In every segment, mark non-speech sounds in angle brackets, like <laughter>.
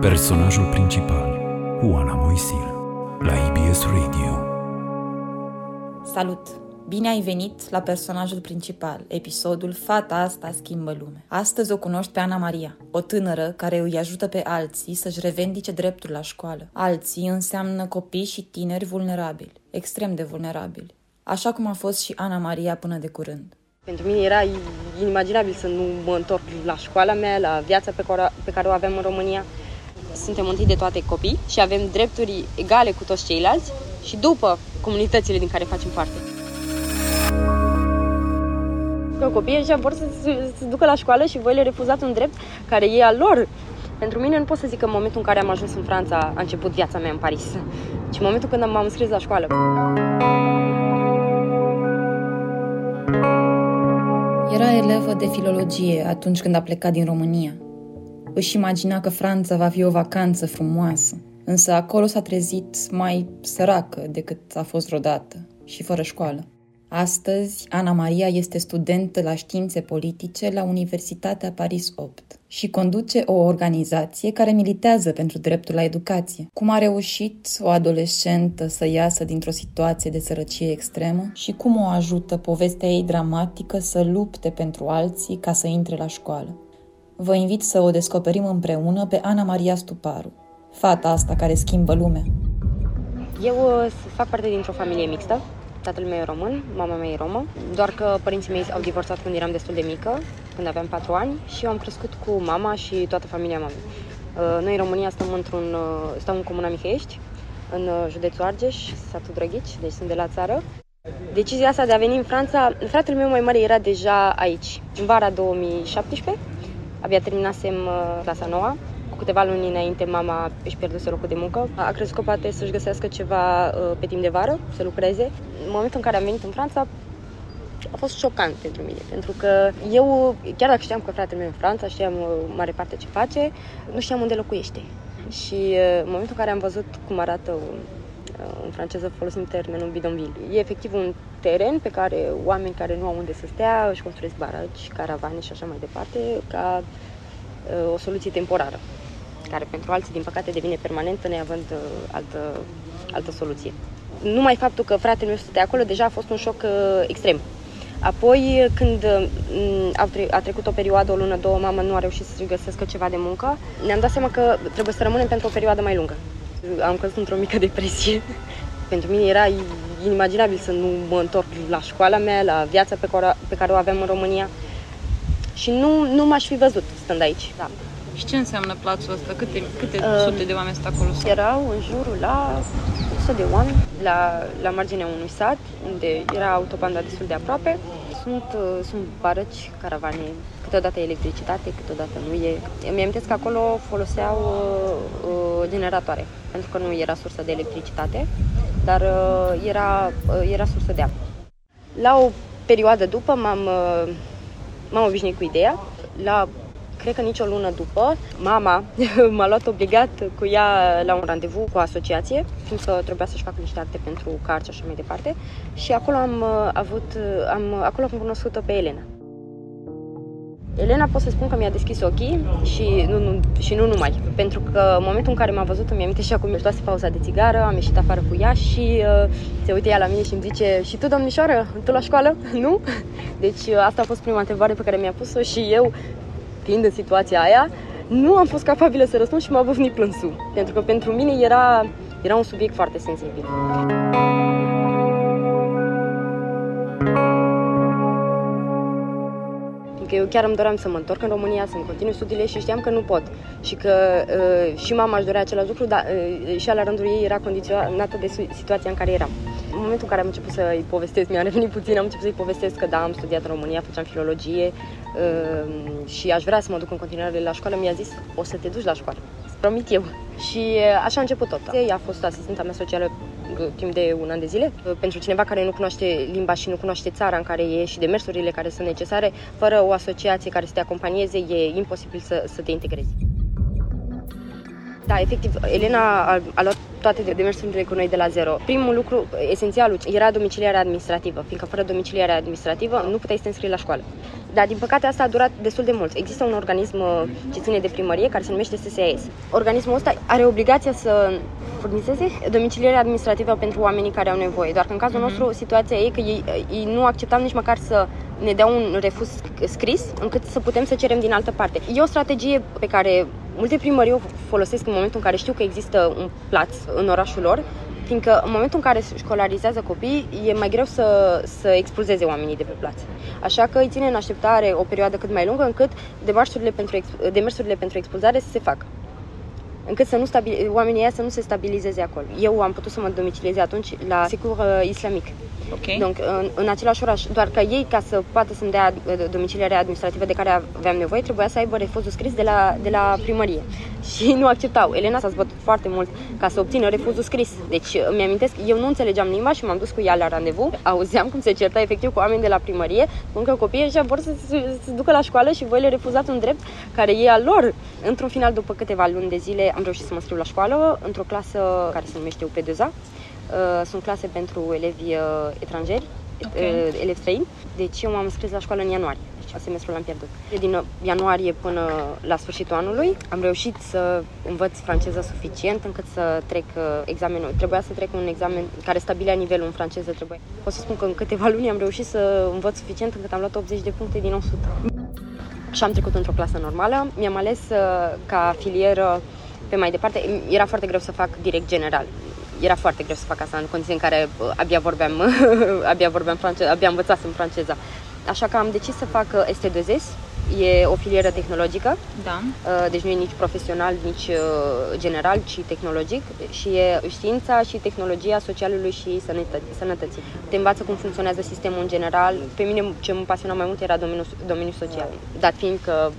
Personajul principal cu Ana Moisil la IBS Radio. Salut! Bine ai venit la personajul principal, episodul Fata asta schimbă lumea. Astăzi o cunoști pe Ana Maria, o tânără care îi ajută pe alții să-și revendice dreptul la școală. Alții înseamnă copii și tineri vulnerabili, extrem de vulnerabili, așa cum a fost și Ana Maria până de curând. Pentru mine era inimaginabil să nu mă întorc la școala mea, la viața pe care, pe care o avem în România. Suntem întâi de toate copii și avem drepturi egale cu toți ceilalți și după comunitățile din care facem parte. Că copiii ăștia vor să se ducă la școală și voi le refuzați un drept care e al lor. Pentru mine nu pot să zic că în momentul în care am ajuns în Franța a început viața mea în Paris, ci în momentul când m-am înscris la școală. Era elevă de filologie atunci când a plecat din România. Își imagina că Franța va fi o vacanță frumoasă, însă acolo s-a trezit mai săracă decât a fost vreodată și fără școală. Astăzi, Ana Maria este studentă la științe politice la Universitatea Paris 8 și conduce o organizație care militează pentru dreptul la educație. Cum a reușit o adolescentă să iasă dintr-o situație de sărăcie extremă și cum o ajută povestea ei dramatică să lupte pentru alții ca să intre la școală. Vă invit să o descoperim împreună pe Ana Maria Stuparu, fata asta care schimbă lumea. Eu uh, fac parte dintr-o familie mixtă. Tatăl meu e român, mama mea e romă, doar că părinții mei au divorțat când eram destul de mică, când aveam 4 ani și eu am crescut cu mama și toată familia mamei. Uh, noi în România stăm, într-un, uh, stăm în Comuna Mihăiești, în județul Argeș, satul Drăghici, deci sunt de la țară. Decizia asta de a veni în Franța, fratele meu mai mare era deja aici, în vara 2017, abia terminasem clasa noua câteva luni înainte mama își pierduse locul de muncă. A crezut că poate să-și găsească ceva uh, pe timp de vară, să lucreze. În momentul în care am venit în Franța, a fost șocant pentru mine, pentru că eu, chiar dacă știam că fratele meu în Franța, știam uh, mare parte ce face, nu știam unde locuiește. Și uh, în momentul în care am văzut cum arată în franceză folosim termenul bidonville. E efectiv un teren pe care oameni care nu au unde să stea își construiesc barăci, caravane și așa mai departe, ca o soluție temporară care pentru alții, din păcate, devine permanentă, neavând uh, altă, altă soluție. Numai faptul că fratele meu stătea acolo deja a fost un șoc uh, extrem. Apoi, când uh, a trecut o perioadă, o lună, două, mama nu a reușit să găsească ceva de muncă, ne-am dat seama că trebuie să rămânem pentru o perioadă mai lungă. Am căzut într-o mică <laughs> depresie. pentru mine era inimaginabil să nu mă întorc la școala mea, la viața pe care, pe care o avem în România. Și nu, nu m-aș fi văzut stând aici. Da. Și ce înseamnă plațul ăsta? Câte, câte uh, sute de oameni sunt acolo? Erau în jurul la 100 de oameni, la, la marginea unui sat, unde era autobanda destul de aproape. Sunt, uh, sunt barăci, caravane, câteodată electricitate, câteodată nu e. Mi-am că acolo foloseau uh, uh, generatoare, pentru că nu era sursă de electricitate, dar uh, era, uh, era sursă de apă. La o perioadă după m-am, uh, m-am obișnuit cu ideea. La cred că nici o lună după, mama <laughs> m-a luat obligat cu ea la un randevu cu o asociație, fiindcă trebuia să-și facă niște acte pentru cărți și așa mai departe. Și acolo am uh, avut, uh, am, acolo am cunoscut-o pe Elena. Elena pot să spun că mi-a deschis ochii și nu, nu, și nu numai. Pentru că în momentul în care m-a văzut, îmi aminte și acum își luase pauza de țigară, am ieșit afară cu ea și uh, se uite ea la mine și îmi zice Și tu, domnișoară, tu la școală? <laughs> Nu? Deci uh, asta a fost prima întrebare pe care mi-a pus-o și eu fiind în situația aia, nu am fost capabilă să răspund și m-a băvnit plânsul. Pentru că pentru mine era, era un subiect foarte sensibil. că eu chiar îmi doream să mă întorc în România, să-mi continui studiile și știam că nu pot. Și că uh, și mama își dorea același lucru, dar uh, și la rândul ei era condiționată de situația în care eram. În momentul în care am început să-i povestesc, mi-a revenit puțin, am început să-i povestesc că da, am studiat în România, făceam filologie uh, și aș vrea să mă duc în continuare la școală, mi-a zis, o să te duci la școală, îți promit eu. Și uh, așa a început tot. Ea a fost asistenta mea socială uh, timp de un an de zile. Uh, pentru cineva care nu cunoaște limba și nu cunoaște țara în care e și demersurile care sunt necesare, fără o asociație care să te acompanieze, e imposibil să, să te integrezi. Da, efectiv, Elena a, a luat toate demersurile cu noi de la zero. Primul lucru esențial era domiciliarea administrativă, fiindcă fără domiciliarea administrativă nu puteai să te înscrii la școală. Dar, din păcate, asta a durat destul de mult. Există un organism uh, ce ține de primărie, care se numește SSAS. Organismul ăsta are obligația să furnizeze domicilierea administrativă pentru oamenii care au nevoie. Doar că în cazul mm-hmm. nostru, situația e că ei, ei nu acceptam nici măcar să ne dea un refuz scris, încât să putem să cerem din altă parte. E o strategie pe care multe primării o folosesc în momentul în care știu că există un plaț în orașul lor, fiindcă în momentul în care școlarizează copiii, e mai greu să, să expulzeze oamenii de pe plaț. Așa că îi ține în așteptare o perioadă cât mai lungă, încât demersurile pentru, demersurile pentru expulzare să se facă încât să nu stabil, oamenii ăia să nu se stabilizeze acolo. Eu am putut să mă domiciliez atunci la Secur uh, Islamic. Okay. Donc, în, în același oraș, doar că ei, ca să poată să-mi dea uh, domicilierea administrativă de care aveam nevoie, trebuia să aibă refuzul scris de la, de la primărie. <laughs> Și nu acceptau. Elena s-a zbătut foarte mult ca să obțină refuzul scris. Deci, uh, îmi amintesc, eu nu înțelegeam limba și m-am dus cu ea la randevu. Auzeam cum se certa efectiv cu oameni de la primărie, spun că copiii ăștia vor să se, să ducă la școală și voi le refuzați un drept care e al lor. Într-un final, după câteva luni de zile, am reușit să mă scriu la școală, într-o clasă care se numește UP2A. Uh, sunt clase pentru elevi uh, etrangeri, okay. Uh, elevi străini. Deci eu m-am înscris la școală în ianuarie. Deci semestrul l-am pierdut. Din ianuarie până la sfârșitul anului am reușit să învăț franceză suficient încât să trec examenul. Trebuia să trec un examen care stabilea nivelul în franceză. Trebuie. Pot să spun că în câteva luni am reușit să învăț suficient încât am luat 80 de puncte din 100 și am trecut într-o clasă normală. Mi-am ales uh, ca filieră pe mai departe. Era foarte greu să fac direct general. Era foarte greu să fac asta în condiții în care uh, abia vorbeam, <laughs> abia vorbeam franceză, abia învățasem franceza. Așa că am decis să fac uh, ST2S, E o filieră tehnologică, da. Uh, deci nu e nici profesional, nici uh, general, ci tehnologic și e știința și tehnologia socialului și sănătății. Te învață cum funcționează sistemul în general. Pe mine ce mă pasiona mai mult era domeniul, domeniul social, dat fiind că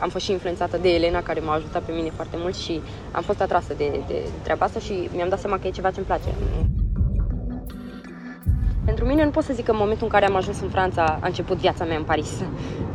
am fost și influențată de Elena, care m-a ajutat pe mine foarte mult și am fost atrasă de, de treaba asta și mi-am dat seama că e ceva ce-mi place. Pentru mine nu pot să zic că în momentul în care am ajuns în Franța a început viața mea în Paris,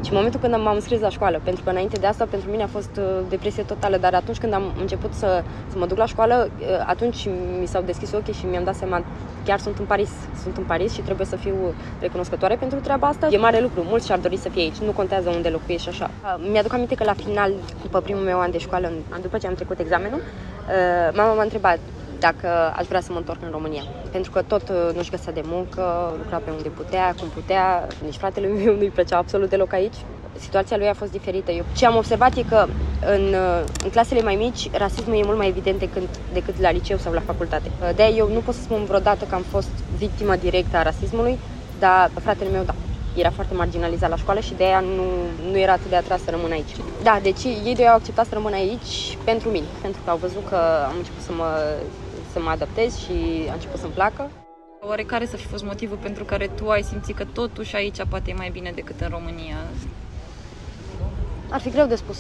ci în momentul când m-am înscris la școală, pentru că înainte de asta pentru mine a fost uh, depresie totală, dar atunci când am început să, să mă duc la școală, uh, atunci mi s-au deschis ochii și mi-am dat seama, chiar sunt în Paris, sunt în Paris și trebuie să fiu recunoscătoare pentru treaba asta. E mare lucru, mulți și-ar dori să fie aici, nu contează unde locuiești și așa. Uh, mi-aduc aminte că la final, după primul meu an de școală, după ce am trecut examenul, mama m-a întrebat, dacă aș vrea să mă întorc în România. Pentru că tot uh, nu-și găsea de muncă, lucra pe unde putea, cum putea, nici fratele meu nu-i plăcea absolut deloc aici. Situația lui a fost diferită. Eu ce am observat e că în, uh, în clasele mai mici rasismul e mult mai evident decât, decât la liceu sau la facultate. Uh, de eu nu pot să spun vreodată că am fost victimă directă a rasismului, dar fratele meu da era foarte marginalizat la școală și de aia nu, nu era atât de atras să rămân aici. Da, deci ei doi au acceptat să rămân aici pentru mine, pentru că au văzut că am început să mă să mă adaptez și a început să-mi placă. Oare care să fi fost motivul pentru care tu ai simțit că totuși aici poate e mai bine decât în România? Ar fi greu de spus.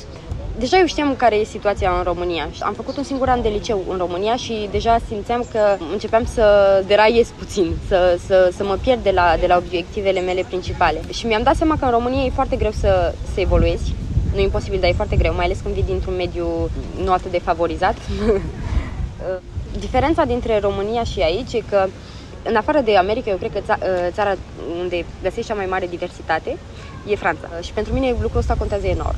Deja eu știam care e situația în România. Am făcut un singur an de liceu în România și deja simțeam că începeam să deraiez puțin, să, să, să mă pierd de la, de la obiectivele mele principale. Și mi-am dat seama că în România e foarte greu să, să evoluezi. Nu e imposibil, dar e foarte greu, mai ales când vii dintr-un mediu nu atât de favorizat. <laughs> Diferența dintre România și aici e că, în afară de America, eu cred că ța- ă, țara unde găsești cea mai mare diversitate e Franța. Și pentru mine lucrul ăsta contează enorm.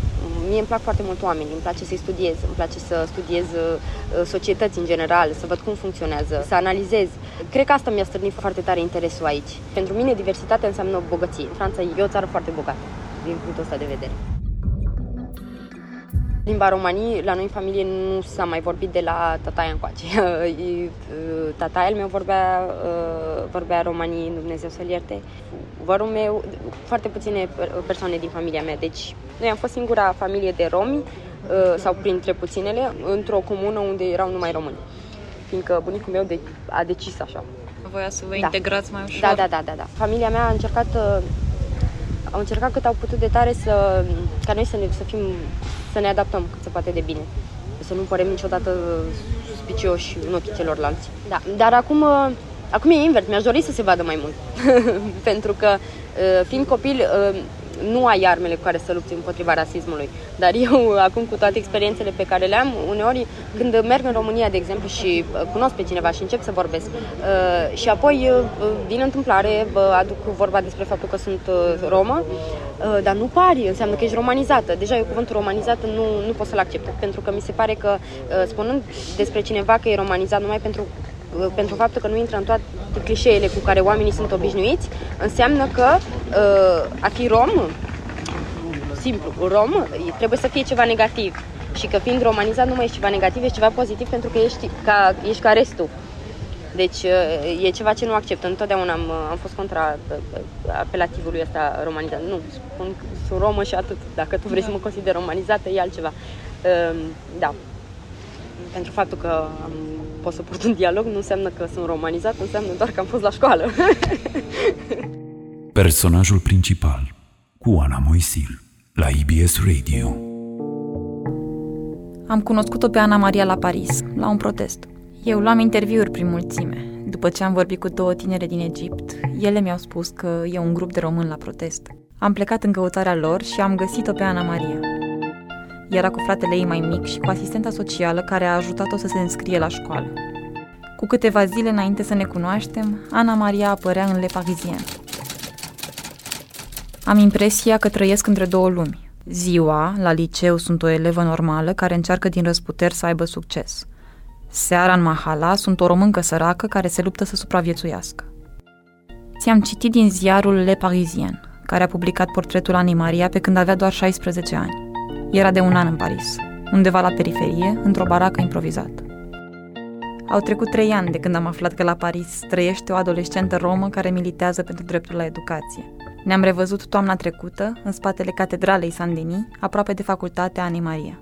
Mie îmi plac foarte mult oameni, îmi place să-i studiez, îmi place să studiez ă, societăți în general, să văd cum funcționează, să analizez. Cred că asta mi-a stârnit foarte tare interesul aici. Pentru mine diversitatea înseamnă bogăție. Franța e o țară foarte bogată din punctul ăsta de vedere. Limba romanii, la noi în familie nu s-a mai vorbit de la tataia încoace. <laughs> tataia al meu vorbea, uh, vorbea romanii, Dumnezeu să-l ierte. Vărul meu, foarte puține persoane din familia mea, deci noi am fost singura familie de romi, uh, sau printre puținele, într-o comună unde erau numai români. Fiindcă bunicul meu de, a decis așa. Voia să vă da. integrați mai ușor? Da, da, da, da, da. Familia mea a încercat uh, au încercat cât au putut de tare să, ca noi să, ne, să fim să ne adaptăm cât se poate de bine. Să nu părem niciodată suspicioși în ochii celorlalți. Da, dar acum, uh, acum e invers, mi-aș dori să se vadă mai mult. <laughs> Pentru că, uh, fiind copil, uh, nu ai armele cu care să lupți împotriva rasismului. Dar eu, <laughs> acum cu toate experiențele pe care le am, uneori când merg în România, de exemplu, și uh, cunosc pe cineva și încep să vorbesc uh, și apoi, uh, din întâmplare, aduc vorba despre faptul că sunt romă, dar nu pari, înseamnă că ești romanizată. Deja eu cuvântul romanizată nu, nu pot să-l accept, pentru că mi se pare că spunând despre cineva că e romanizat numai pentru pentru faptul că nu intră în toate clișeele cu care oamenii sunt obișnuiți, înseamnă că uh, a fi rom simplu, rom, trebuie să fie ceva negativ. Și că fiind romanizat nu mai ești ceva negativ, ești ceva pozitiv pentru că ești ca, ești ca restul. Deci e ceva ce nu accept. Întotdeauna am, am fost contra apelativului ăsta romanizat. Nu, spun că sunt romă și atât. Dacă tu vrei să mă consider romanizată, e altceva. Da. Pentru faptul că am, pot să port un dialog nu înseamnă că sunt romanizat, înseamnă doar că am fost la școală. <laughs> Personajul principal cu Ana Moisil la IBS Radio. Am cunoscut-o pe Ana Maria la Paris, la un protest. Eu luam interviuri prin mulțime. După ce am vorbit cu două tinere din Egipt, ele mi-au spus că e un grup de români la protest. Am plecat în căutarea lor și am găsit-o pe Ana Maria. Era cu fratele ei mai mic și cu asistenta socială care a ajutat-o să se înscrie la școală. Cu câteva zile înainte să ne cunoaștem, Ana Maria apărea în Le Parisien, am impresia că trăiesc între două lumi. Ziua, la liceu, sunt o elevă normală care încearcă din răsputeri să aibă succes. Seara, în Mahala, sunt o româncă săracă care se luptă să supraviețuiască. Ți-am citit din ziarul Le Parisien, care a publicat portretul Anei Maria pe când avea doar 16 ani. Era de un an în Paris, undeva la periferie, într-o baracă improvizată. Au trecut trei ani de când am aflat că la Paris trăiește o adolescentă romă care militează pentru dreptul la educație. Ne-am revăzut toamna trecută, în spatele catedralei Saint-Denis, aproape de facultatea Ani Maria.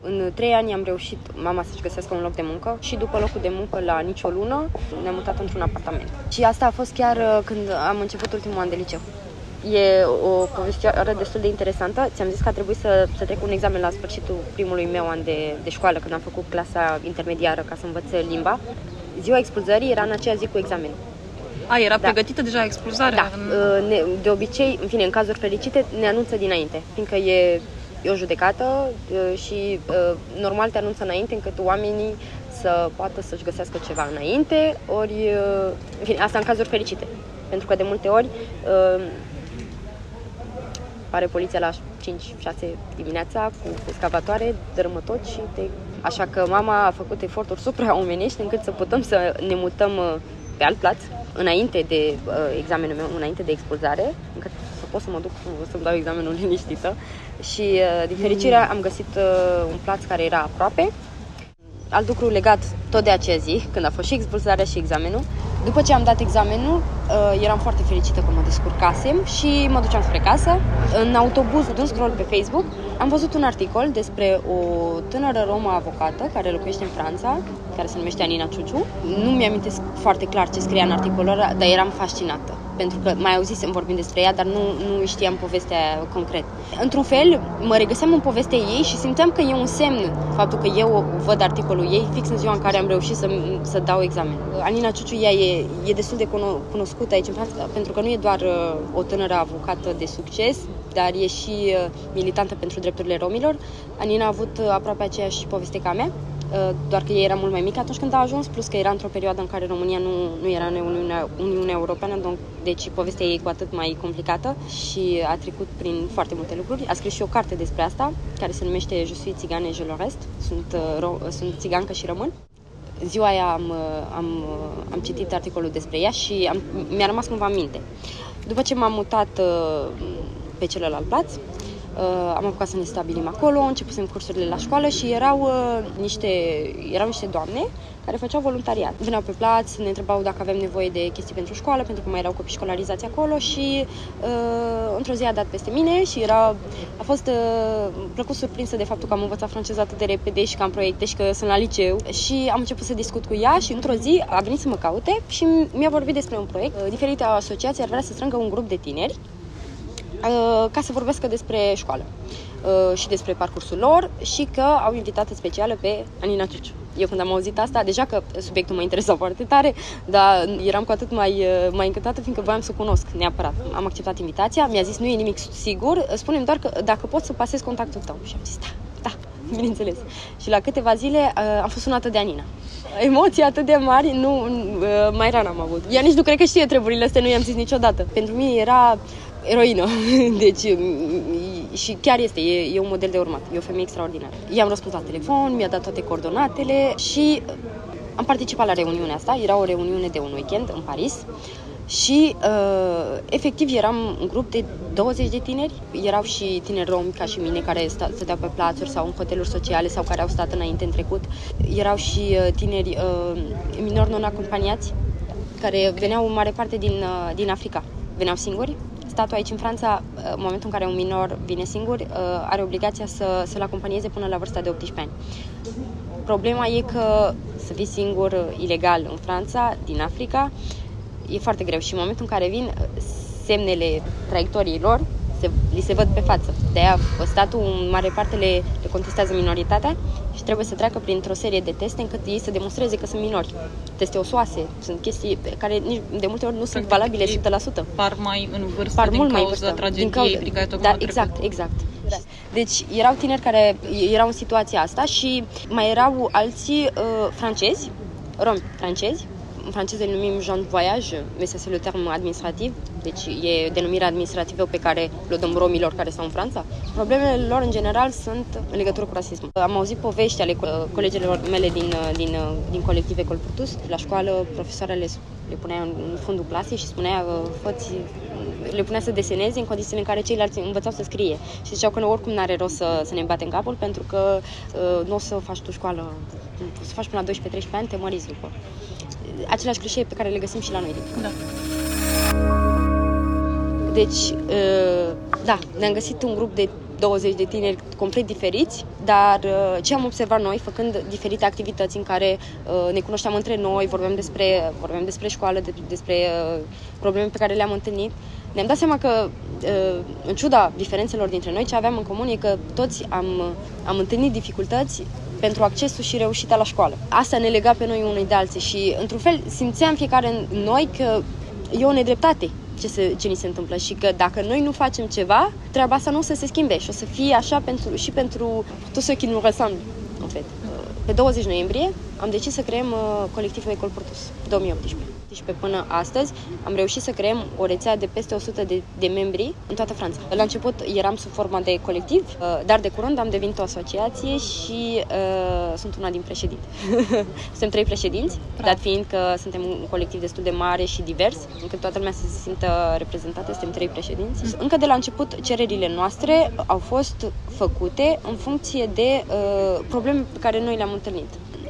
În trei ani am reușit mama să-și găsească un loc de muncă și după locul de muncă la nicio lună ne-am mutat într-un apartament. Și asta a fost chiar uh, când am început ultimul an de liceu. E o poveste destul de interesantă. Ți-am zis că a trebuit să, să trec un examen la sfârșitul primului meu an de, de școală, când am făcut clasa intermediară ca să învăț limba. Ziua expulzării era în aceea zi cu examen. A, era da. pregătită deja expulzarea? Da. În... Uh, de obicei, în fine, în cazuri fericite, ne anunță dinainte, fiindcă e, e o judecată uh, și uh, normal te anunță înainte încât oamenii să poată să-și găsească ceva înainte, ori, în fine, asta în cazuri fericite. Pentru că de multe ori pare poliția la 5-6 dimineața cu excavatoare, dărâmă tot și te... Așa că mama a făcut eforturi supraomenești încât să putem să ne mutăm pe alt plaț, înainte de uh, examenul meu, înainte de expulzare, încât să pot să mă duc să-mi dau examenul <laughs> liniștită. Și, uh, din fericire, am găsit uh, un plaț care era aproape. Alt lucru legat tot de acea zi, când a fost și expulzarea și examenul, după ce am dat examenul, uh, eram foarte fericită că mă descurcasem și mă duceam spre casă. În autobuz, dând scroll pe Facebook, am văzut un articol despre o tânără romă avocată care locuiește în Franța, care se numește Anina Ciuciu. Nu mi-am foarte clar ce scria în articolul ăla, dar eram fascinată pentru că mai auzisem vorbind despre ea, dar nu, nu știam povestea concret. Într-un fel, mă regăseam în povestea ei și simțeam că e un semn faptul că eu văd articolul ei fix în ziua în care am reușit să, să dau examen. Anina Ciuciu, ea e, e destul de cunoscută aici în Franța, pentru că nu e doar uh, o tânără avocată de succes, dar e și uh, militantă pentru drepturile romilor. Anina a avut uh, aproape aceeași poveste ca mea Uh, doar că ei era mult mai mic atunci când a ajuns, plus că era într-o perioadă în care România nu, nu era în Uniunea, Uniunea Europeană, deci povestea ei e cu atât mai complicată și a trecut prin foarte multe lucruri. A scris și o carte despre asta, care se numește Je suis țigane, je le rest. Sunt, uh, ro, sunt țigancă și rămân. Ziua aia am, uh, am, am citit articolul despre ea și am, mi-a rămas cumva în minte. După ce m-am mutat pe celălalt plaț, Uh, am apucat să ne stabilim acolo, începusem cursurile la școală și erau, uh, niște, erau niște doamne care făceau voluntariat. Veneau pe plaț, ne întrebau dacă avem nevoie de chestii pentru școală, pentru că mai erau copii școlarizați acolo și uh, într-o zi a dat peste mine și era, a fost uh, plăcut surprinsă de faptul că am învățat franceză atât de repede și că am proiecte și că sunt la liceu și am început să discut cu ea și într-o zi a venit să mă caute și mi-a vorbit despre un proiect. Uh, diferite asociații ar vrea să strângă un grup de tineri Uh, ca să vorbească despre școală uh, și despre parcursul lor și că au invitat specială pe Anina Ciuciu. Eu când am auzit asta, deja că subiectul mă interesa foarte tare, dar eram cu atât mai, mai încântată, fiindcă voiam să o cunosc neapărat. Am acceptat invitația, mi-a zis nu e nimic sigur, spunem doar că dacă pot să pasez contactul tău. Și am zis da, da, <laughs> bineînțeles. Și la câteva zile am fost sunată de Anina emoții atât de mari, nu, mai rar am avut. Ea nici nu cred că știe treburile astea, nu i-am zis niciodată. Pentru mine era eroină. <laughs> Deci, și chiar este, e, e un model de urmat. E o femeie extraordinară. I-am răspuns la telefon, mi-a dat toate coordonatele și am participat la reuniunea asta. Era o reuniune de un weekend în Paris și uh, efectiv eram un grup de 20 de tineri. Erau și tineri romi ca și mine care stăteau pe plațuri sau în hoteluri sociale sau care au stat înainte în trecut. Erau și uh, tineri uh, minori non-acompaniați care veneau în mare parte din, uh, din Africa. Veneau singuri. Statul aici în Franța, uh, în momentul în care un minor vine singur, uh, are obligația să, să-l acompanieze până la vârsta de 18 ani. Problema e că să fii singur uh, ilegal în Franța, din Africa, uh, e foarte greu și în momentul în care vin semnele traiectoriei lor, se, li se văd pe față. De aia statul în mare parte le, le contestează minoritatea și trebuie să treacă printr-o serie de teste încât ei să demonstreze că sunt minori. Teste osoase, sunt chestii care nici de multe ori nu sunt valabile 100%. Par mai în vârstă par din mult mai vârstă, tragediei din cauza, prin care da, exact, exact. Da. Deci erau tineri care erau în situația asta și mai erau alții uh, francezi, romi francezi, în franceză îl numim Jean de Voyage, mais ça c'est le terme administrativ, deci e denumirea administrativă pe care le dăm romilor care stau în Franța. Problemele lor, în general, sunt în legătură cu rasismul. Am auzit povești ale colegilor mele din, din, din colectiv Ecol Purtus. La școală, profesoarele le punea în fundul clasei și spunea, făți, le punea să deseneze în condițiile în care ceilalți învățau să scrie. Și ziceau că oricum n-are rost să, să ne batem capul pentru că uh, nu o să faci tu școală, să faci până la 12-13 ani, te măriți după aceleași clișee pe care le găsim și la noi. Da. Deci, uh, da, ne-am găsit un grup de 20 de tineri complet diferiți, dar uh, ce am observat noi, făcând diferite activități în care uh, ne cunoșteam între noi, vorbeam despre, vorbeam despre școală, de, despre probleme pe care le-am întâlnit, ne-am dat seama că, în ciuda diferențelor dintre noi, ce aveam în comun e că toți am, am întâlnit dificultăți pentru accesul și reușita la școală. Asta ne lega pe noi unui de alții și, într-un fel, simțeam fiecare în noi că e o nedreptate ce, se, ce ni se întâmplă și că dacă noi nu facem ceva, treaba asta nu o să se schimbe și o să fie așa pentru, și pentru toți ceux qui nous ressemblent, în fait. Pe 20 noiembrie am decis să creăm uh, colectivul Ecol Portus 2018. 2018 până astăzi am reușit să creăm o rețea de peste 100 de, de membri în toată Franța. La început eram sub forma de colectiv, uh, dar de curând am devenit o asociație și uh, sunt una din președinți. <laughs> suntem trei președinți, Bravo. dat fiind că suntem un colectiv destul de mare și divers, încât toată lumea să se simtă reprezentată, suntem trei președinți. Mm. Încă de la început cererile noastre au fost făcute în funcție de uh, probleme pe care noi le-am întâlnit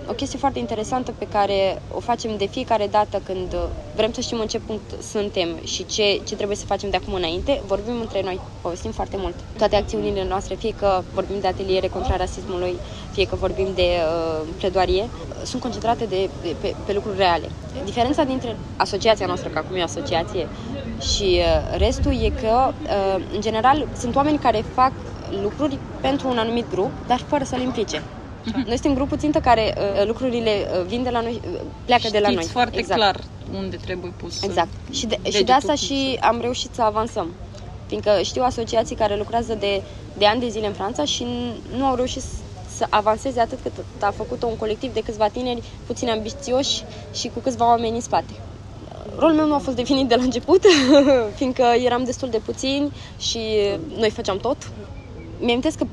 o chestie foarte interesantă pe care o facem de fiecare dată când vrem să știm în ce punct suntem și ce, ce trebuie să facem de acum înainte, vorbim între noi, povestim foarte mult. Toate acțiunile noastre, fie că vorbim de ateliere contra rasismului, fie că vorbim de uh, pledoarie, sunt concentrate de, de, pe, pe lucruri reale. Diferența dintre asociația noastră, că acum e o asociație, și uh, restul e că, uh, în general, sunt oameni care fac lucruri pentru un anumit grup, dar fără să-l implice. Uh-huh. Noi suntem grupul țintă care uh, lucrurile uh, vin de la noi, uh, pleacă Știți de la noi. foarte exact. clar unde trebuie pus. Exact. Și de, și de asta pus. și am reușit să avansăm. Fiindcă știu asociații care lucrează de, de ani de zile în Franța și nu au reușit să avanseze atât cât a făcut-o un colectiv de câțiva tineri puțin ambițioși și cu câțiva oameni în spate. Rolul meu nu a fost definit de la început, <laughs> fiindcă eram destul de puțini și noi făceam tot. Mi-am că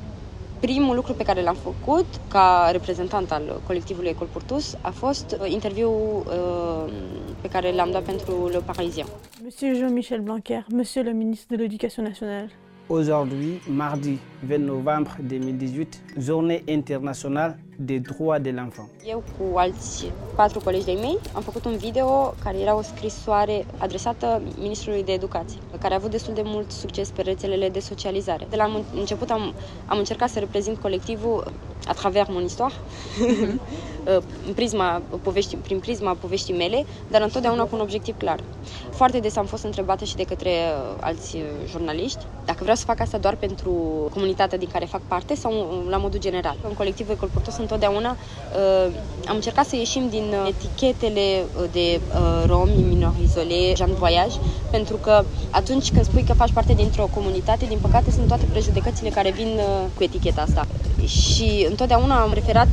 primul lucru pe care l-am făcut ca reprezentant al colectivului Ecol Purtus a fost uh, interviul uh, pe care l-am dat pentru Le Parisien. Monsieur Jean-Michel Blanquer, Monsieur le ministre de l'Éducation nationale. Aujourd'hui, mardi 20 novembre 2018, journée internationale des droits de l'enfant. Eu cu alți patru colegi de mei am făcut un video care era o scrisoare adresată Ministrului de Educație, care a avut destul de mult succes pe rețelele de socializare. De la început am, am încercat să reprezint colectivul à travers mon histoire, mm-hmm. <laughs> în prisma povești, prin prisma poveștii mele, dar întotdeauna cu un obiectiv clar. Foarte des am fost întrebată și de către uh, alți uh, jurnaliști dacă vreau să fac asta doar pentru comunitatea din care fac parte sau la modul general. În colectivul Ecolportos întotdeauna uh, am încercat să ieșim din etichetele de romi, minori izole, Jean Voyage, pentru că atunci când spui că faci parte dintr-o comunitate, din păcate sunt toate prejudecățile care vin cu eticheta asta. Și întotdeauna am preferat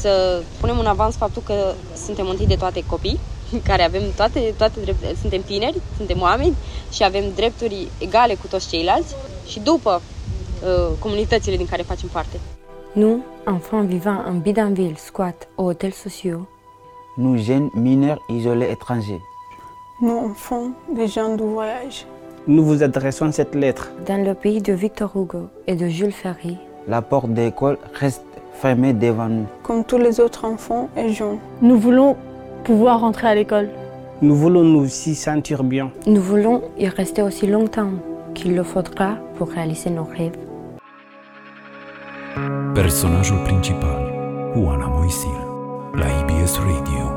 să punem în avans faptul că suntem întâi de toate copii, <laughs> care avem toate, toate drepturile, suntem tineri, suntem oameni și avem drepturi egale cu toți ceilalți și după uh, comunitățile din care facem parte. Nous, enfants vivant en bidonville, squat ou hôtels sociaux, nous jeunes mineurs isolés étrangers, nous enfants des gens du voyage, nous vous adressons cette lettre. Dans le pays de Victor Hugo et de Jules Ferry, la porte de l'école reste fermée devant nous. Comme tous les autres enfants et jeunes. Nous voulons pouvoir rentrer à l'école. Nous voulons nous y sentir bien. Nous voulons y rester aussi longtemps qu'il le faudra pour réaliser nos rêves. Personajul principal, Oana Moisil, la IBS Radio.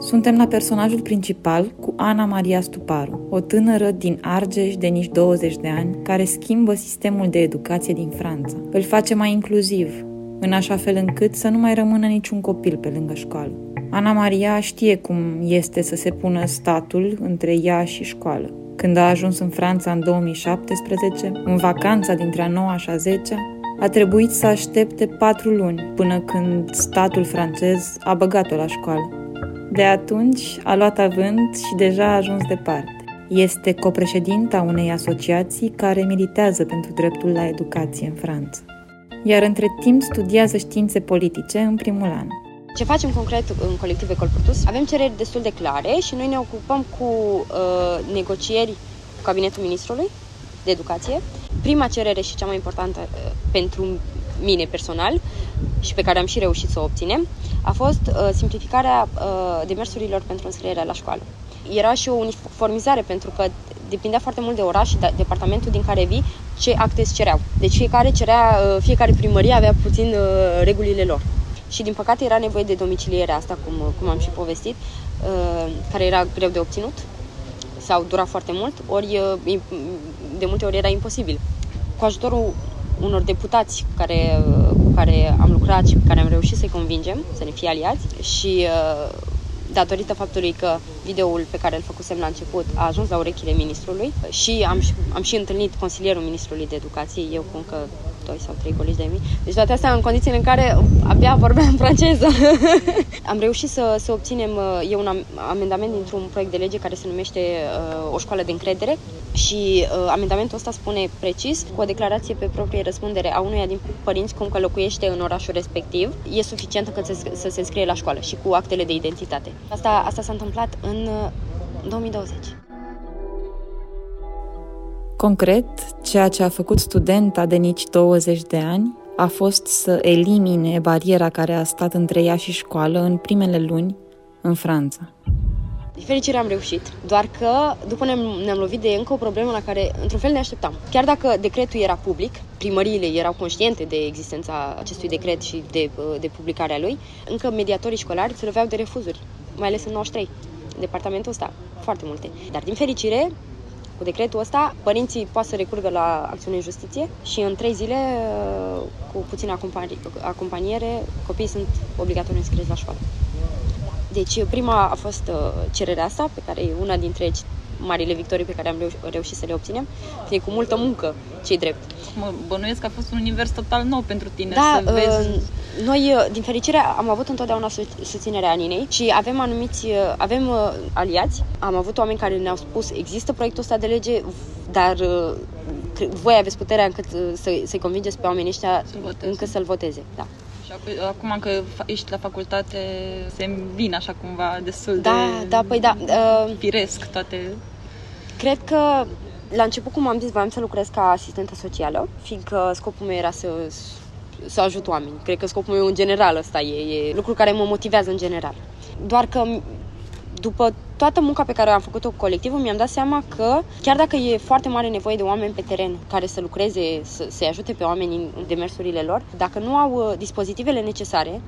Suntem la personajul principal cu Ana Maria Stuparu, o tânără din Argeș de nici 20 de ani, care schimbă sistemul de educație din Franța. Îl face mai inclusiv, în așa fel încât să nu mai rămână niciun copil pe lângă școală. Ana Maria știe cum este să se pună statul între ea și școală. Când a ajuns în Franța în 2017, în vacanța dintre a 9 și a 10 a trebuit să aștepte patru luni până când statul francez a băgat-o la școală. De atunci a luat avânt și deja a ajuns departe. Este copreședinta unei asociații care militează pentru dreptul la educație în Franța. Iar între timp studiază științe politice în primul an. Ce facem concret în colectiv Ecolportus? Avem cereri destul de clare și noi ne ocupăm cu uh, negocieri cu cabinetul ministrului de educație. Prima cerere și cea mai importantă uh, pentru mine personal și pe care am și reușit să o obținem a fost uh, simplificarea uh, demersurilor pentru înscrierea la școală. Era și o uniformizare pentru că depindea foarte mult de oraș și de departamentul din care vii ce acte îți cereau. Deci fiecare cerea, uh, fiecare primărie avea puțin uh, regulile lor. Și din păcate era nevoie de domiciliere asta, cum, cum am și povestit, uh, care era greu de obținut sau dura foarte mult, ori de multe ori era imposibil. Cu ajutorul unor deputați cu care, cu care am lucrat și pe care am reușit să-i convingem să ne fie aliați și datorită faptului că videoul pe care îl făcusem la început a ajuns la urechile ministrului și am, am și întâlnit consilierul ministrului de educație, eu cu încă doi sau trei colegi de mii. Deci toate astea în condițiile în care abia vorbeam franceză. <laughs> am reușit să, să obținem e un amendament dintr-un proiect de lege care se numește uh, o școală de încredere și uh, amendamentul ăsta spune precis, cu o declarație pe proprie răspundere a unuia din părinți cum că locuiește în orașul respectiv, e suficientă când se, să se înscrie la școală și cu actele de identitate. Asta, asta s-a întâmplat în 2020. Concret, ceea ce a făcut studenta de nici 20 de ani a fost să elimine bariera care a stat între ea și școală în primele luni în Franța. De fericire am reușit, doar că după ne-am, ne-am lovit de încă o problemă la care într-un fel ne așteptam. Chiar dacă decretul era public, primăriile erau conștiente de existența acestui decret și de, de publicarea lui, încă mediatorii școlari se loveau de refuzuri, mai ales în 93, departamentul ăsta, foarte multe. Dar din fericire, cu decretul ăsta, părinții pot să recurgă la acțiune în justiție și în trei zile, cu puțină acompaniere, copiii sunt obligatoriu înscriși la școală. Deci prima a fost uh, cererea asta, pe care e una dintre marile victorii pe care am reuș- reușit să le obținem. E cu multă muncă, ce drept. Mă bănuiesc că a fost un univers total nou pentru tine da, să vezi... Uh, noi, uh, din fericire, am avut întotdeauna susținerea Aninei și avem anumiți, uh, avem uh, aliați. Am avut oameni care ne-au spus, există proiectul ăsta de lege, dar uh, voi aveți puterea încât uh, să, să-i convingeți pe oamenii ăștia să încă să-l voteze. Da. Și acum că ești la facultate, se îmbină așa cumva destul da, de da, păi da, uh, firesc toate... Cred că la început, cum am zis, voiam să lucrez ca asistentă socială, fiindcă scopul meu era să, să ajut oameni. Cred că scopul meu în general ăsta e, e lucru care mă motivează în general. Doar că după toată munca pe care am făcut-o cu colectivul, mi-am dat seama că chiar dacă e foarte mare nevoie de oameni pe teren care să lucreze, să, să ajute pe oameni în demersurile lor, dacă nu au uh, dispozitivele necesare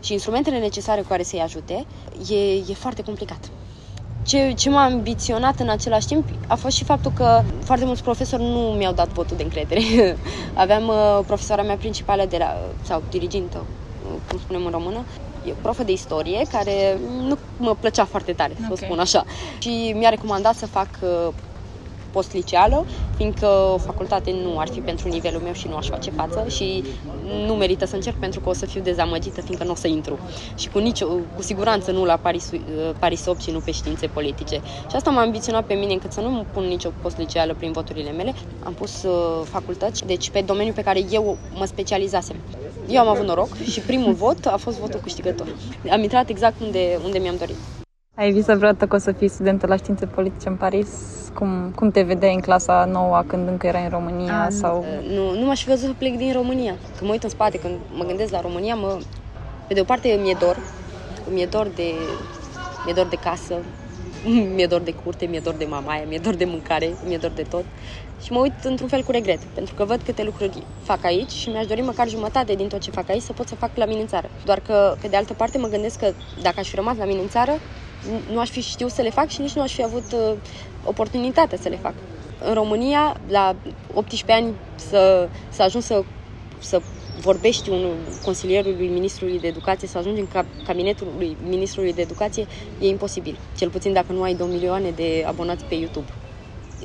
și instrumentele necesare cu care să-i ajute, e, e foarte complicat. Ce, ce m-a ambiționat în același timp a fost și faptul că foarte mulți profesori nu mi-au dat votul de încredere. <laughs> Aveam uh, profesoara mea principală de la, sau dirigintă, uh, cum spunem în română, e profă de istorie care nu mă plăcea foarte tare, okay. să o spun așa. Și mi-a recomandat să fac uh, postliceală, fiindcă o facultate nu ar fi pentru nivelul meu și nu aș face față și nu merită să încerc pentru că o să fiu dezamăgită, fiindcă nu o să intru. Și cu, nicio, cu siguranță nu la Paris, uh, Paris 8 și nu pe științe politice. Și asta m-a ambiționat pe mine încât să nu pun nicio postliceală prin voturile mele. Am pus uh, facultăți, deci pe domeniul pe care eu mă specializasem. Eu am avut noroc și primul vot a fost votul câștigător. Am intrat exact unde, unde mi-am dorit. Ai visat vreodată că o să fii studentă la științe politice în Paris? Cum, cum te vedeai în clasa nouă când încă erai în România? A, sau... Nu, nu m-aș fi văzut să plec din România. Când mă uit în spate, când mă gândesc la România, mă, pe de o parte mi-e dor. Mi-e dor de, mi-e dor de casă, <laughs> mi-e dor de curte, mi-e dor de mamaia, mi-e dor de mâncare, mi-e dor de tot. Și mă uit într-un fel cu regret, pentru că văd câte lucruri fac aici și mi-aș dori măcar jumătate din tot ce fac aici să pot să fac la mine în țară. Doar că, pe de altă parte, mă gândesc că dacă aș fi rămas la mine în țară, nu aș fi știut să le fac și nici nu aș fi avut uh, oportunitatea să le fac. În România, la 18 ani, să, să ajung să, să vorbești unul consilierului ministrului de educație, să ajungi în cabinetul lui ministrului de educație, e imposibil. Cel puțin dacă nu ai 2 milioane de abonați pe YouTube.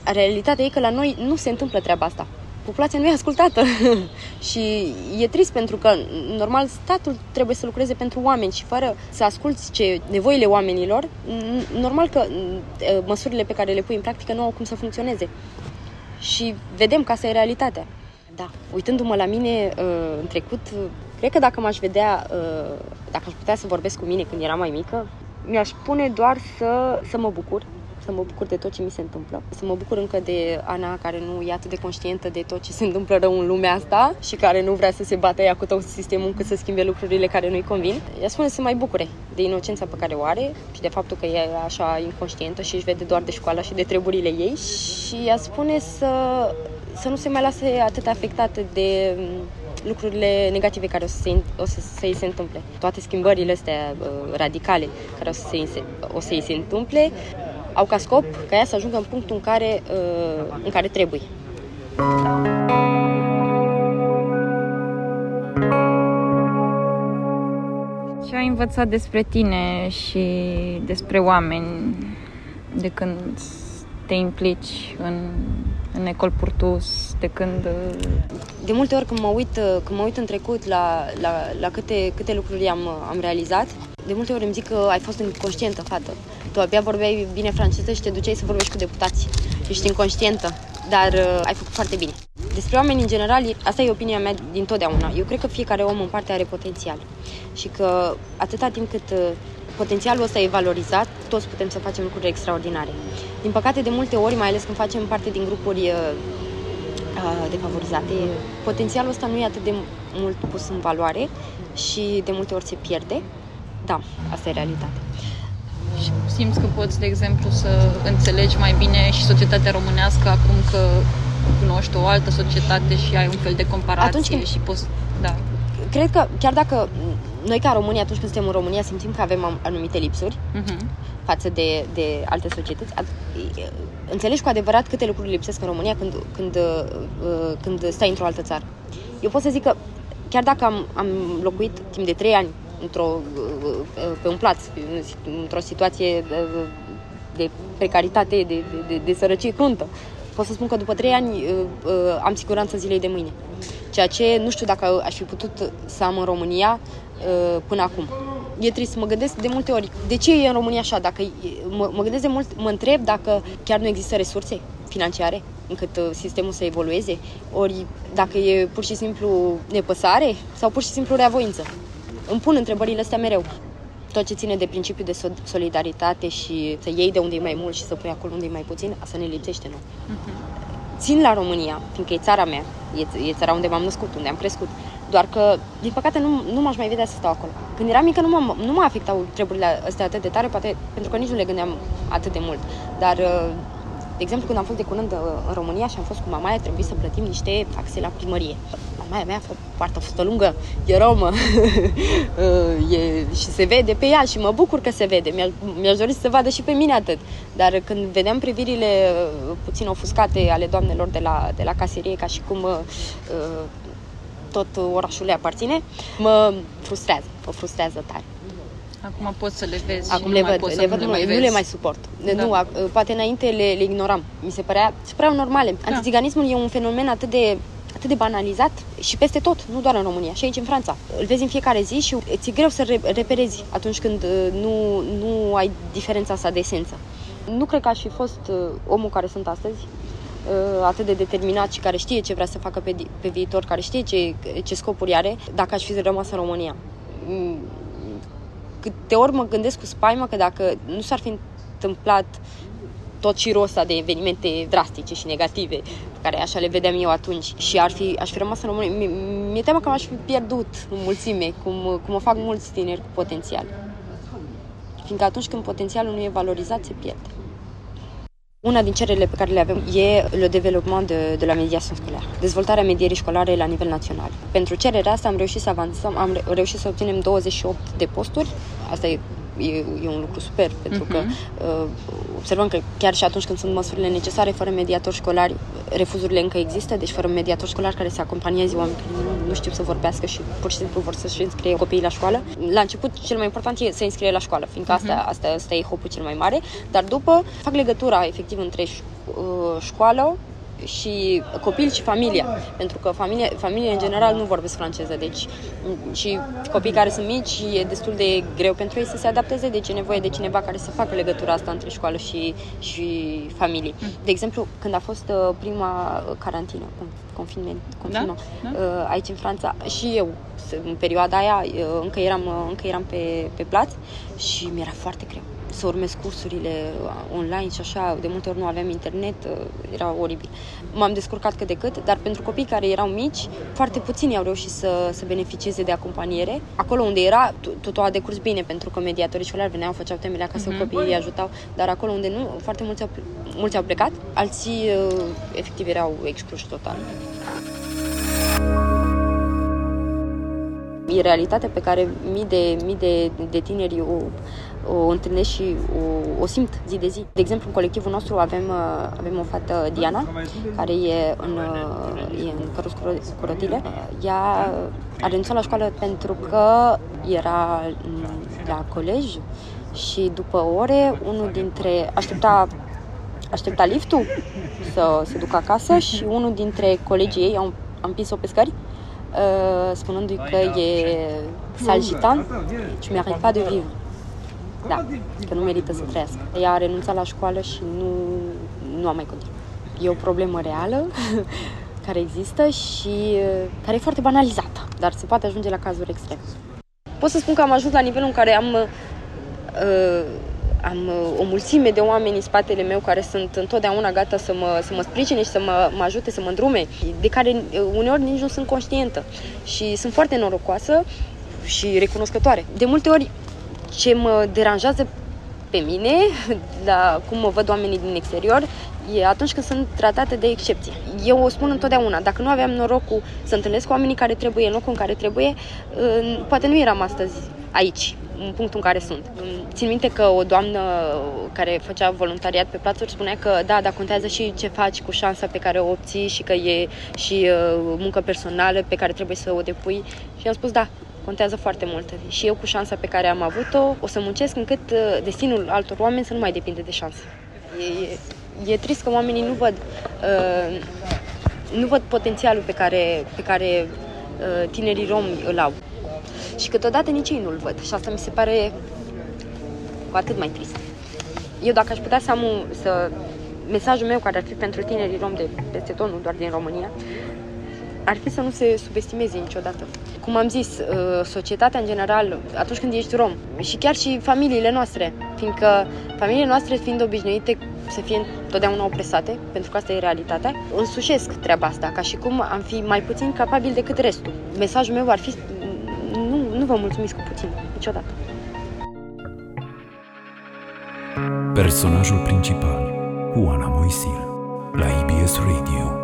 Realitatea e că la noi nu se întâmplă treaba asta populația nu e ascultată. <laughs> și e trist pentru că, normal, statul trebuie să lucreze pentru oameni și fără să asculți ce nevoile oamenilor, normal că măsurile pe care le pui în practică nu au cum să funcționeze. Și vedem că asta e realitatea. Da, uitându-mă la mine uh, în trecut, cred că dacă m-aș vedea, uh, dacă aș putea să vorbesc cu mine când eram mai mică, mi-aș spune doar să, să mă bucur, să mă bucur de tot ce mi se întâmplă. Să mă bucur încă de Ana, care nu e atât de conștientă de tot ce se întâmplă rău în lumea asta și care nu vrea să se bată ea cu tot sistemul încât să schimbe lucrurile care nu-i convin. Ea spune să mai bucure de inocența pe care o are și de faptul că e așa inconștientă și își vede doar de școală și de treburile ei și ea spune să, să nu se mai lase atât afectată de lucrurile negative care o să, se, o să, să îi se întâmple. Toate schimbările astea uh, radicale care o să, se, o să îi se întâmple au ca scop ca ea să ajungă în punctul în care, uh, în care trebuie. Ce ai învățat despre tine și despre oameni de când te implici în, în Ecol Purtus, de când... De multe ori când mă uit, când mă uit în trecut la, la, la câte, câte lucruri am, am realizat, de multe ori îmi zic că ai fost inconștientă, fată. Tu abia vorbeai bine franceză și te duceai să vorbești cu deputații. Ești inconștientă, dar uh, ai făcut foarte bine. Despre oameni în general, asta e opinia mea din totdeauna. Eu cred că fiecare om în parte are potențial și că atâta timp cât uh, potențialul ăsta e valorizat, toți putem să facem lucruri extraordinare. Din păcate, de multe ori, mai ales când facem parte din grupuri uh, uh defavorizate, potențialul ăsta nu e atât de mult pus în valoare și de multe ori se pierde. Da, asta e realitatea. Și simți că poți, de exemplu, să înțelegi mai bine și societatea românească acum că cunoști o altă societate și ai un fel de comparație Atunci când... și poți... Da. Cred că chiar dacă noi ca România, atunci când suntem în România, simțim că avem anumite lipsuri uh-huh. față de, de alte societăți, înțelegi cu adevărat câte lucruri lipsesc în România când, când, uh, când stai într-o altă țară. Eu pot să zic că chiar dacă am, am locuit timp de 3 ani într-o, pe un plaț, într-o situație de, de precaritate, de, de, de, de sărăcie cruntă. Pot să spun că după trei ani uh, uh, am siguranță zilei de mâine. Ceea ce nu știu dacă aș fi putut să am în România uh, până acum. E trist, să mă gândesc de multe ori, de ce e în România așa? Dacă, mă, mă gândesc de mult, mă întreb dacă chiar nu există resurse financiare încât sistemul să evolueze, ori dacă e pur și simplu nepăsare sau pur și simplu reavoință îmi pun întrebările astea mereu. Tot ce ține de principiul de solidaritate și să iei de unde e mai mult și să pui acolo unde e mai puțin, asta ne lipsește nu. Uh-huh. Țin la România, fiindcă e țara mea, e, e țara unde m-am născut, unde am crescut, Doar că, din păcate, nu, nu m-aș mai vedea să stau acolo. Când eram mică, nu mă, nu mă afectau treburile astea atât de tare, poate pentru că nici nu le gândeam atât de mult. Dar, uh, de exemplu, când am fost de curând uh, în România și am fost cu mamaia, trebuie să plătim niște taxe la primărie. Mamaia mea a fost foarte fost lungă, e romă <laughs> uh, e, și se vede pe ea și mă bucur că se vede. Mi-a, mi-aș dori să se vadă și pe mine atât. Dar când vedeam privirile puțin ofuscate ale doamnelor de la, de la caserie, ca și cum uh, tot orașul le aparține, mă frustrează, mă frustrează tare. Acum poți să le vezi Acum și le nu mai văd, poți le să văd, nu nu, le mai nu vezi. le mai suport. Da. Nu, a- poate înainte le, le ignoram. Mi se părea, se păreau normale. Da. Antiziganismul e un fenomen atât de atât de banalizat și peste tot, nu doar în România, și aici în Franța. Îl vezi în fiecare zi și ți-e greu să re- reperezi atunci când uh, nu, nu ai diferența asta de esență. Nu cred că aș fi fost uh, omul care sunt astăzi, uh, atât de determinat și care știe ce vrea să facă pe, di- pe viitor, care știe ce, ce scopuri are, dacă aș fi rămas în România. Mm, Câte ori mă gândesc cu spaimă că dacă nu s-ar fi întâmplat tot șirul ăsta de evenimente drastice și negative, pe care așa le vedeam eu atunci, și ar fi, aș fi rămas în România, mi- mi-e teamă că m-aș fi pierdut în mulțime, cum, cum o fac mulți tineri cu potențial. Fiindcă atunci când potențialul nu e valorizat, se pierde. Una din cererile pe care le avem e le développement de, de la mediation scolaire, dezvoltarea medierii școlare la nivel național. Pentru cererea asta am reușit să avansăm, am re- reușit să obținem 28 de posturi. Asta e, e, e un lucru super, pentru că uh, observăm că chiar și atunci când sunt măsurile necesare, fără mediatori școlari, refuzurile încă există, deci fără mediatori școlari care să acompanieze oameni care nu, nu știu să vorbească și pur și simplu vor să-și înscrie copiii la școală. La început, cel mai important e să înscrie la școală, fiindcă asta, asta, asta e hopul cel mai mare, dar după fac legătura efectiv între ș- uh, școală și copil și familia, pentru că familia, familia în general nu vorbesc franceză, deci m, și copiii care sunt mici e destul de greu pentru ei să se adapteze, deci e nevoie de cineva care să facă legătura asta între școală și, și familie. De exemplu, când a fost uh, prima uh, carantină, confinament, confină, Da, uh, aici în Franța, și eu s- în perioada aia uh, încă eram, uh, încă eram pe, pe plaț și mi-era foarte greu să urmez cursurile uh, online și așa, de multe ori nu aveam internet, uh, era oribil. M-am descurcat cât de cât, dar pentru copii care erau mici, foarte puțini au reușit să, să beneficieze de acompaniere. Acolo unde era, t- totul a decurs bine, pentru că mediatorii școlari veneau, făceau temele acasă, Mhm. copiii îi ajutau, dar acolo unde nu, foarte mulți au, mulți au plecat, alții uh, efectiv erau excluși total. E realitatea pe care mii de, mii de, de tineri o, o întâlnesc și o, o simt zi de zi. De exemplu, în colectivul nostru avem, uh, avem o fată, Diana, care e în, uh, e în cărus cu ro- cu rotile. Ea a renunțat la școală pentru că era în- la colej și după ore, unul dintre... aștepta aștepta liftul să se ducă acasă și unul dintre colegii ei au a împins-o pe scări uh, spunându-i că e salgitan și mi-arrête pas de vivre. Da, că nu merită să trăiască. Ea a renunțat la școală și nu, nu a mai continuat. E o problemă reală <laughs> care există și uh, care e foarte banalizată, dar se poate ajunge la cazuri extreme. Pot să spun că am ajuns la nivelul în care am uh, am uh, o mulțime de oameni în spatele meu care sunt întotdeauna gata să mă, să mă sprijine și să mă, mă ajute, să mă îndrume, de care uh, uneori nici nu sunt conștientă. Și sunt foarte norocoasă și recunoscătoare. De multe ori, ce mă deranjează pe mine, la cum mă văd oamenii din exterior, e atunci când sunt tratate de excepție. Eu o spun întotdeauna, dacă nu aveam norocul să întâlnesc oamenii care trebuie, în locul în care trebuie, uh, poate nu eram astăzi aici, în punctul în care sunt. Țin minte că o doamnă care făcea voluntariat pe plațuri spunea că da, dar contează și ce faci cu șansa pe care o obții și că e și uh, muncă personală pe care trebuie să o depui. Și am spus da, contează foarte mult. Și eu cu șansa pe care am avut-o, o să muncesc încât uh, destinul altor oameni să nu mai depinde de șansă. E, e trist că oamenii nu văd, uh, nu văd potențialul pe care, pe care uh, tinerii romi îl au. Și câteodată nici ei nu-l văd. Și asta mi se pare cu atât mai trist. Eu dacă aș putea să am un, să, mesajul meu care ar fi pentru tinerii rom de peste tot, nu doar din România, ar fi să nu se subestimeze niciodată. Cum am zis, uh, societatea în general, atunci când ești rom, și chiar și familiile noastre, fiindcă familiile noastre fiind obișnuite să fie întotdeauna opresate, pentru că asta e realitatea, însușesc treaba asta, ca și cum am fi mai puțin capabil decât restul. Mesajul meu ar fi nu, nu vă mulțumiți cu puțin, niciodată. Personajul principal, Oana Moisil, la IBS Radio.